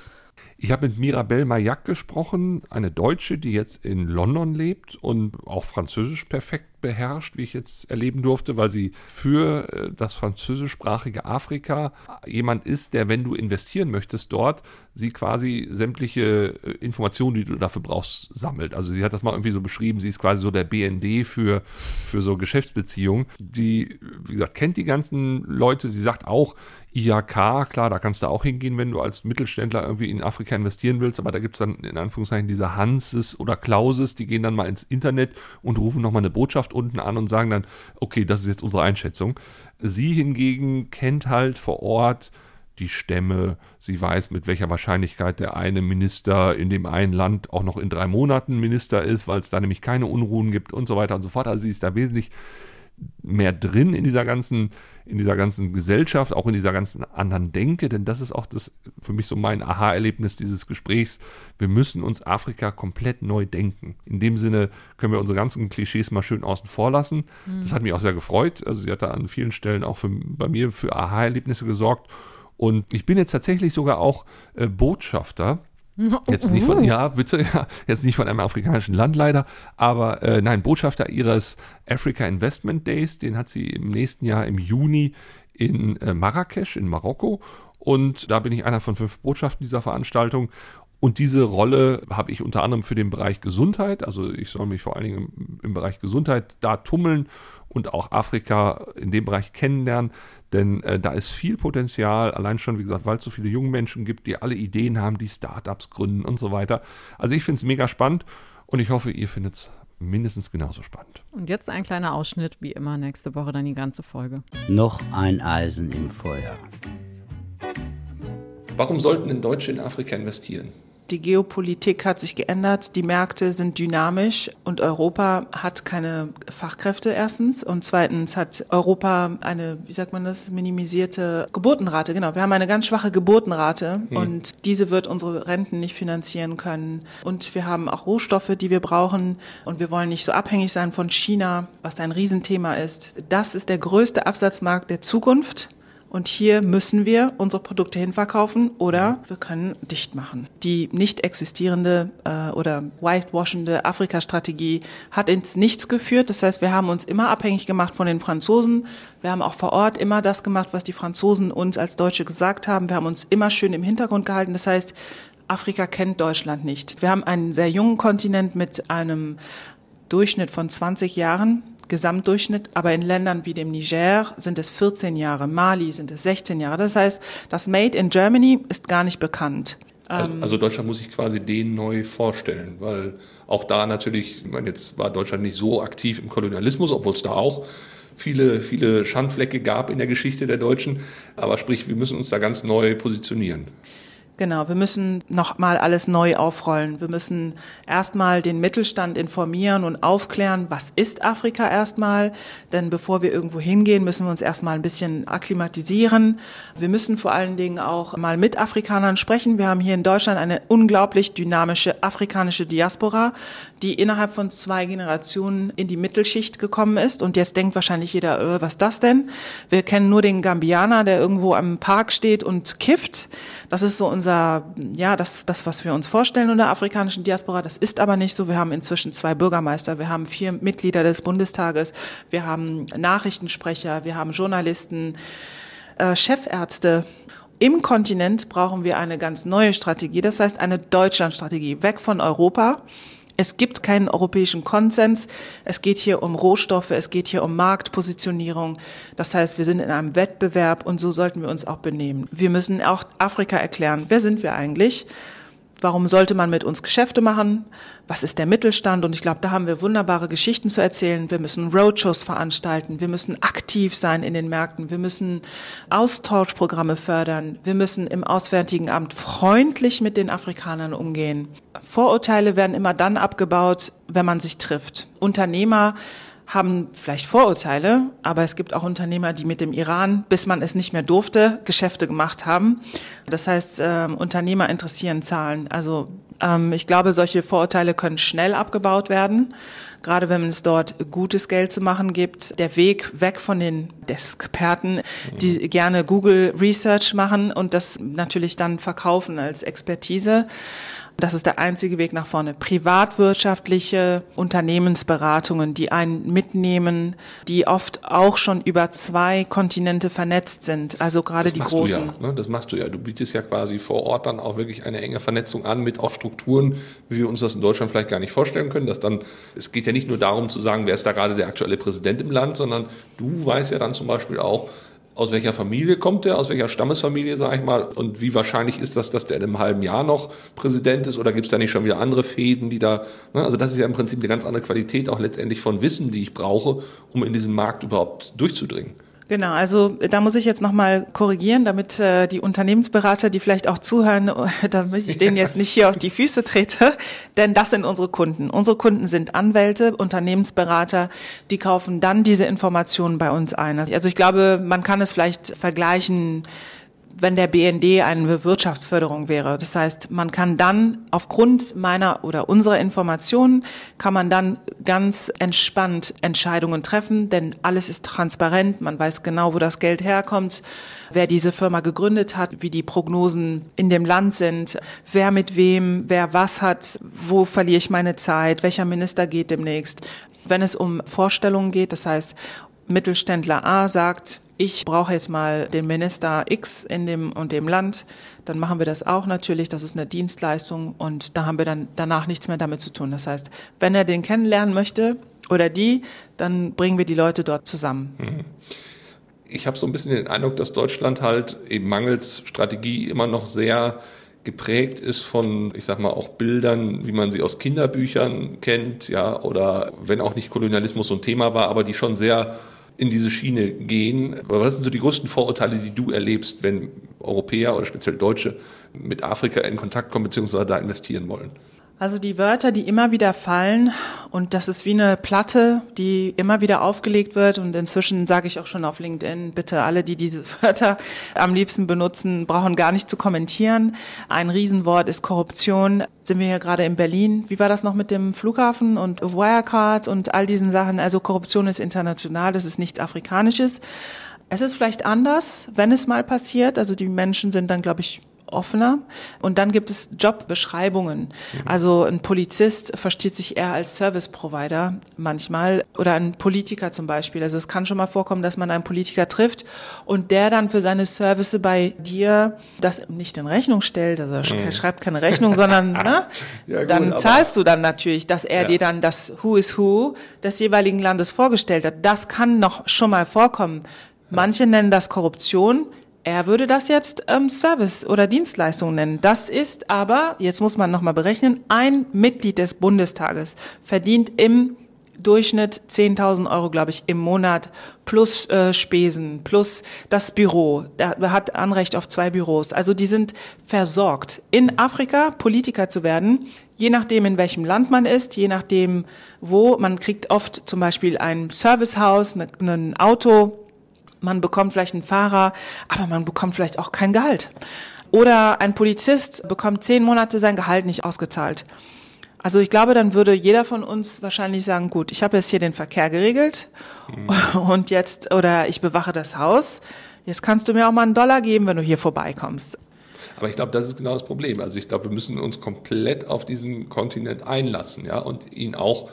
Ich habe mit Mirabelle Mayak gesprochen, eine Deutsche, die jetzt in London lebt und auch Französisch perfekt beherrscht, wie ich jetzt erleben durfte, weil sie für äh, das französischsprachige Afrika jemand ist, der, wenn du investieren möchtest dort, sie quasi sämtliche äh, Informationen, die du dafür brauchst, sammelt. Also sie hat das mal irgendwie so beschrieben, sie ist quasi so der BND für, für so Geschäftsbeziehungen. Die, wie gesagt, kennt die ganzen Leute. Sie sagt auch, IHK, klar, da kannst du auch hingehen, wenn du als Mittelständler irgendwie in Afrika investieren willst, aber da gibt es dann in Anführungszeichen diese Hanses oder Klauses, die gehen dann mal ins Internet und rufen nochmal eine Botschaft unten an und sagen dann, okay, das ist jetzt unsere Einschätzung. Sie hingegen kennt halt vor Ort die Stämme, sie weiß, mit welcher Wahrscheinlichkeit der eine Minister in dem einen Land auch noch in drei Monaten Minister ist, weil es da nämlich keine Unruhen gibt und so weiter und so fort. Also sie ist da wesentlich mehr drin in dieser ganzen, in dieser ganzen Gesellschaft, auch in dieser ganzen anderen Denke, denn das ist auch das für mich so mein Aha-Erlebnis dieses Gesprächs. Wir müssen uns Afrika komplett neu denken. In dem Sinne können wir unsere ganzen Klischees mal schön außen vor lassen. Mhm. Das hat mich auch sehr gefreut. Also sie hat da an vielen Stellen auch für, bei mir für Aha-Erlebnisse gesorgt. Und ich bin jetzt tatsächlich sogar auch äh, Botschafter Jetzt nicht von, ja, bitte, ja, jetzt nicht von einem afrikanischen Land leider, aber äh, nein, Botschafter ihres Africa Investment Days, den hat sie im nächsten Jahr im Juni in äh, Marrakesch in Marokko und da bin ich einer von fünf Botschaften dieser Veranstaltung und diese Rolle habe ich unter anderem für den Bereich Gesundheit, also ich soll mich vor allen Dingen im, im Bereich Gesundheit da tummeln und auch Afrika in dem Bereich kennenlernen. Denn äh, da ist viel Potenzial, allein schon, wie gesagt, weil es so viele junge Menschen gibt, die alle Ideen haben, die Startups gründen und so weiter. Also ich finde es mega spannend und ich hoffe, ihr findet es mindestens genauso spannend. Und jetzt ein kleiner Ausschnitt, wie immer nächste Woche dann die ganze Folge. Noch ein Eisen im Feuer. Warum sollten denn Deutsche in Afrika investieren? Die Geopolitik hat sich geändert, die Märkte sind dynamisch und Europa hat keine Fachkräfte erstens und zweitens hat Europa eine, wie sagt man das, minimisierte Geburtenrate. Genau, wir haben eine ganz schwache Geburtenrate hm. und diese wird unsere Renten nicht finanzieren können. Und wir haben auch Rohstoffe, die wir brauchen und wir wollen nicht so abhängig sein von China, was ein Riesenthema ist. Das ist der größte Absatzmarkt der Zukunft. Und hier müssen wir unsere Produkte hinverkaufen oder wir können dicht machen. Die nicht existierende äh, oder whitewashende Afrika-Strategie hat ins Nichts geführt. Das heißt, wir haben uns immer abhängig gemacht von den Franzosen. Wir haben auch vor Ort immer das gemacht, was die Franzosen uns als Deutsche gesagt haben. Wir haben uns immer schön im Hintergrund gehalten. Das heißt, Afrika kennt Deutschland nicht. Wir haben einen sehr jungen Kontinent mit einem Durchschnitt von 20 Jahren. Gesamtdurchschnitt, aber in Ländern wie dem Niger sind es 14 Jahre, Mali sind es 16 Jahre. Das heißt, das Made in Germany ist gar nicht bekannt. Ähm, also Deutschland muss sich quasi den neu vorstellen, weil auch da natürlich, ich meine, jetzt war Deutschland nicht so aktiv im Kolonialismus, obwohl es da auch viele, viele Schandflecke gab in der Geschichte der Deutschen. Aber sprich, wir müssen uns da ganz neu positionieren. Genau, wir müssen nochmal alles neu aufrollen. Wir müssen erstmal den Mittelstand informieren und aufklären, was ist Afrika erstmal. Denn bevor wir irgendwo hingehen, müssen wir uns erstmal ein bisschen akklimatisieren. Wir müssen vor allen Dingen auch mal mit Afrikanern sprechen. Wir haben hier in Deutschland eine unglaublich dynamische afrikanische Diaspora, die innerhalb von zwei Generationen in die Mittelschicht gekommen ist. Und jetzt denkt wahrscheinlich jeder, äh, was das denn? Wir kennen nur den Gambianer, der irgendwo am Park steht und kifft. Das ist so unser, ja, das, das, was wir uns vorstellen in der afrikanischen Diaspora. Das ist aber nicht so. Wir haben inzwischen zwei Bürgermeister, wir haben vier Mitglieder des Bundestages, wir haben Nachrichtensprecher, wir haben Journalisten, äh, Chefärzte. Im Kontinent brauchen wir eine ganz neue Strategie, das heißt eine Deutschlandstrategie, weg von Europa es gibt keinen europäischen Konsens. Es geht hier um Rohstoffe, es geht hier um Marktpositionierung. Das heißt, wir sind in einem Wettbewerb und so sollten wir uns auch benehmen. Wir müssen auch Afrika erklären, wer sind wir eigentlich? Warum sollte man mit uns Geschäfte machen? Was ist der Mittelstand? Und ich glaube, da haben wir wunderbare Geschichten zu erzählen. Wir müssen Roadshows veranstalten. Wir müssen aktiv sein in den Märkten. Wir müssen Austauschprogramme fördern. Wir müssen im Auswärtigen Amt freundlich mit den Afrikanern umgehen. Vorurteile werden immer dann abgebaut, wenn man sich trifft. Unternehmer haben vielleicht Vorurteile, aber es gibt auch Unternehmer, die mit dem Iran, bis man es nicht mehr durfte, Geschäfte gemacht haben. Das heißt, äh, Unternehmer interessieren Zahlen. Also ähm, ich glaube, solche Vorurteile können schnell abgebaut werden. Gerade wenn es dort gutes Geld zu machen gibt, der Weg weg von den Experten, die gerne Google Research machen und das natürlich dann verkaufen als Expertise. Das ist der einzige Weg nach vorne. Privatwirtschaftliche Unternehmensberatungen, die einen mitnehmen, die oft auch schon über zwei Kontinente vernetzt sind. Also gerade das die machst großen. Du ja, ne? Das machst du ja. Du bietest ja quasi vor Ort dann auch wirklich eine enge Vernetzung an mit auch Strukturen, wie wir uns das in Deutschland vielleicht gar nicht vorstellen können. Dass dann, es geht ja nicht nur darum zu sagen, wer ist da gerade der aktuelle Präsident im Land, sondern du weißt ja dann zum Beispiel auch, aus welcher Familie kommt der, aus welcher Stammesfamilie, sage ich mal, und wie wahrscheinlich ist das, dass der in einem halben Jahr noch Präsident ist oder gibt es da nicht schon wieder andere Fäden, die da, ne? also das ist ja im Prinzip eine ganz andere Qualität auch letztendlich von Wissen, die ich brauche, um in diesen Markt überhaupt durchzudringen. Genau, also da muss ich jetzt nochmal korrigieren, damit äh, die Unternehmensberater, die vielleicht auch zuhören, (laughs) damit ich denen jetzt nicht hier auf die Füße trete, (laughs) denn das sind unsere Kunden. Unsere Kunden sind Anwälte, Unternehmensberater, die kaufen dann diese Informationen bei uns ein. Also ich glaube, man kann es vielleicht vergleichen wenn der BND eine Wirtschaftsförderung wäre. Das heißt, man kann dann aufgrund meiner oder unserer Informationen kann man dann ganz entspannt Entscheidungen treffen, denn alles ist transparent. Man weiß genau, wo das Geld herkommt, wer diese Firma gegründet hat, wie die Prognosen in dem Land sind, wer mit wem, wer was hat, wo verliere ich meine Zeit, welcher Minister geht demnächst. Wenn es um Vorstellungen geht, das heißt, Mittelständler A sagt, ich brauche jetzt mal den Minister X in dem und dem Land, dann machen wir das auch natürlich. Das ist eine Dienstleistung und da haben wir dann danach nichts mehr damit zu tun. Das heißt, wenn er den kennenlernen möchte oder die, dann bringen wir die Leute dort zusammen. Mhm. Ich habe so ein bisschen den Eindruck, dass Deutschland halt eben mangels Strategie immer noch sehr geprägt ist von, ich sag mal, auch Bildern, wie man sie aus Kinderbüchern kennt, ja, oder wenn auch nicht Kolonialismus so ein Thema war, aber die schon sehr in diese Schiene gehen. Was sind so die größten Vorurteile, die du erlebst, wenn Europäer oder speziell Deutsche mit Afrika in Kontakt kommen bzw. da investieren wollen? Also die Wörter, die immer wieder fallen und das ist wie eine Platte, die immer wieder aufgelegt wird und inzwischen sage ich auch schon auf LinkedIn, bitte alle, die diese (laughs) Wörter am liebsten benutzen, brauchen gar nicht zu kommentieren. Ein Riesenwort ist Korruption. Sind wir hier gerade in Berlin? Wie war das noch mit dem Flughafen und Wirecard und all diesen Sachen? Also Korruption ist international, das ist nichts Afrikanisches. Es ist vielleicht anders, wenn es mal passiert. Also die Menschen sind dann, glaube ich, offener. Und dann gibt es Jobbeschreibungen. Also ein Polizist versteht sich eher als Service Provider manchmal oder ein Politiker zum Beispiel. Also es kann schon mal vorkommen, dass man einen Politiker trifft und der dann für seine Service bei dir das nicht in Rechnung stellt. Also er mhm. schreibt keine Rechnung, sondern (laughs) ne, ja, gut, dann zahlst du dann natürlich, dass er ja. dir dann das Who is Who des jeweiligen Landes vorgestellt hat. Das kann noch schon mal vorkommen. Manche nennen das Korruption. Er würde das jetzt ähm, Service oder Dienstleistung nennen. Das ist aber, jetzt muss man nochmal berechnen, ein Mitglied des Bundestages verdient im Durchschnitt 10.000 Euro, glaube ich, im Monat plus äh, Spesen, plus das Büro. Er hat Anrecht auf zwei Büros. Also die sind versorgt. In Afrika Politiker zu werden, je nachdem, in welchem Land man ist, je nachdem, wo, man kriegt oft zum Beispiel ein Servicehaus, ne, ein Auto, man bekommt vielleicht einen Fahrer, aber man bekommt vielleicht auch kein Gehalt. Oder ein Polizist bekommt zehn Monate sein Gehalt nicht ausgezahlt. Also ich glaube, dann würde jeder von uns wahrscheinlich sagen, gut, ich habe jetzt hier den Verkehr geregelt mhm. und jetzt, oder ich bewache das Haus, jetzt kannst du mir auch mal einen Dollar geben, wenn du hier vorbeikommst. Aber ich glaube, das ist genau das Problem. Also ich glaube, wir müssen uns komplett auf diesen Kontinent einlassen, ja, und ihn auch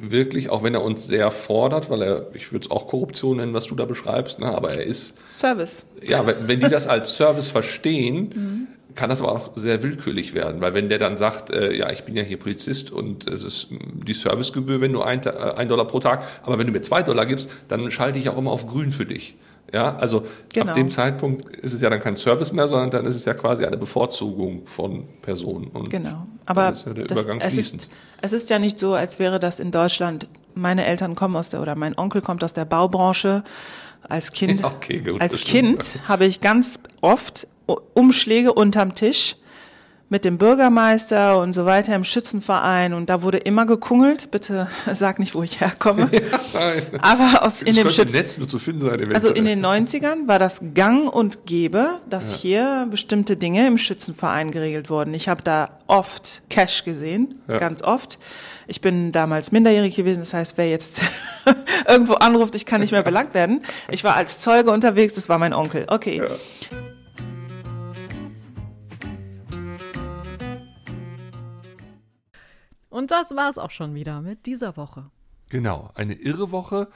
wirklich, auch wenn er uns sehr fordert, weil er, ich würde es auch Korruption nennen, was du da beschreibst, ne, aber er ist Service. Ja, wenn, wenn die das (laughs) als Service verstehen, mhm. kann das aber auch sehr willkürlich werden, weil wenn der dann sagt, äh, ja, ich bin ja hier Polizist und es ist die Servicegebühr, wenn du ein, äh, ein Dollar pro Tag, aber wenn du mir zwei Dollar gibst, dann schalte ich auch immer auf grün für dich. Ja, also Genau. ab dem Zeitpunkt ist es ja dann kein Service mehr, sondern dann ist es ja quasi eine Bevorzugung von Personen. Und Genau. Aber ist ja der das, Übergang es, ist, es ist ja nicht so, als wäre das in Deutschland, meine Eltern kommen aus der, oder mein Onkel kommt aus der Baubranche. Als Kind, (laughs) okay, gut, als stimmt. Kind habe ich ganz oft Umschläge unterm Tisch mit dem Bürgermeister und so weiter im Schützenverein und da wurde immer gekungelt. Bitte (laughs) sag nicht, wo ich herkomme. (laughs) Nein. Aber aus, in dem Schützen, Netz nur zu finden sein. Eventuell. also in den 90ern war das gang und gäbe, dass hier bestimmte Dinge im Schützenverein geregelt wurden. Ich habe da oft Cash gesehen, Ja. ganz oft. Ich bin damals minderjährig gewesen, das heißt, wer jetzt (laughs) irgendwo anruft, ich kann nicht mehr belangt werden. Ich war als Zeuge unterwegs, das war mein Onkel. Okay. Und das war's auch schon wieder mit dieser Woche. Genau, eine irre Woche.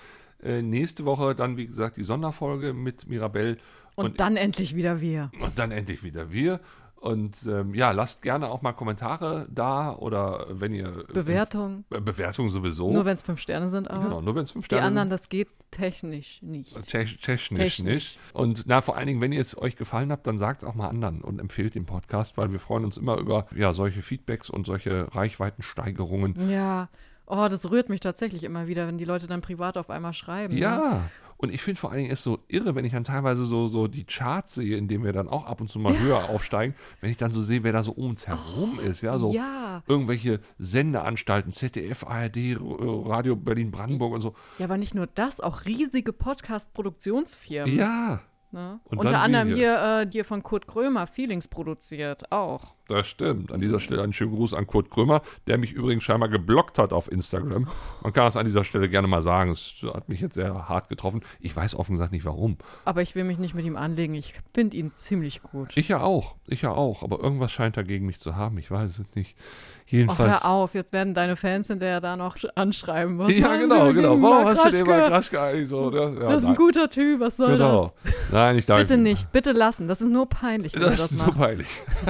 Äh, nächste Woche dann, wie gesagt, die Sonderfolge mit Mirabelle. Und, dann endlich wieder wir. Und dann endlich wieder wir. Und ähm, ja, lasst gerne auch mal Kommentare da oder wenn ihr. Bewertung. Äh, Bewertung sowieso. Nur wenn es fünf Sterne sind, aber Genau, nur wenn es fünf die Sterne anderen, sind. das geht technisch nicht. Tech- Technisch, Technisch. nicht. Und na, vor allen Dingen, wenn ihr es euch gefallen habt, dann sagt es auch mal anderen und empfehlt den Podcast, weil wir freuen uns immer über ja, solche Feedbacks und solche Reichweitensteigerungen. Ja. Oh, das rührt mich tatsächlich immer wieder, wenn die Leute dann privat auf einmal schreiben. Ne? Ja. Und ich finde vor allen Dingen es so irre, wenn ich dann teilweise so, so die Charts sehe, in denen wir dann auch ab und zu mal höher aufsteigen, wenn ich dann so sehe, wer da so um uns herum ist, ja, so ja. irgendwelche Sendeanstalten, ZDF, ARD, R- Radio Berlin-Brandenburg und so. Ja, aber nicht nur das, auch riesige Podcast-Produktionsfirmen. Ja, Ne? Unter anderem wir hier, äh, hier von Kurt Krömer, Feelings produziert, auch. Das stimmt. An dieser Stelle einen schönen Gruß an Kurt Krömer, der mich übrigens scheinbar geblockt hat auf Instagram. Man kann es an dieser Stelle gerne mal sagen. Es hat mich jetzt sehr hart getroffen. Ich weiß offen gesagt nicht warum. Aber ich will mich nicht mit ihm anlegen. Ich finde ihn ziemlich gut. Ich ja auch. Ich ja auch. Aber irgendwas scheint er gegen mich zu haben. Ich weiß es nicht. Och, Jedenfalls. hör auf, jetzt werden deine Fans hinterher da noch anschreiben. Was Ja, genau, genau. Warum hast du den Raschke? Kraschke eigentlich so? Ja, Das ist ein nein. guter Typ, was soll Genau. Nein, ich das? danke. Bitte nicht, bitte lassen. Das ist nur peinlich, Das er ist das nur peinlich.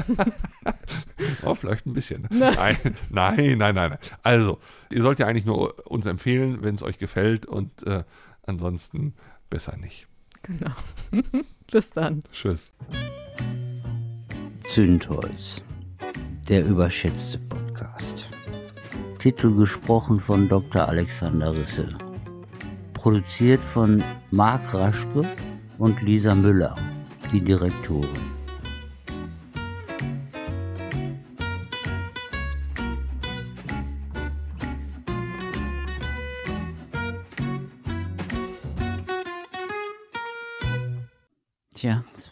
(laughs) (laughs) oh, vielleicht ein bisschen. (laughs) Nein, nein, nein, nein. nein. Also, ihr sollt ja eigentlich nur uns empfehlen, wenn es euch gefällt und äh, ansonsten besser nicht. Genau. (laughs) Bis dann. Tschüss. Zündholz, der überschätzte Podcast. Titel gesprochen von Dr. Alexander Risse. Produziert von Marc Raschke und Lisa Müller, die Direktorin.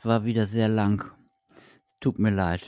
War wieder sehr lang. Tut mir leid.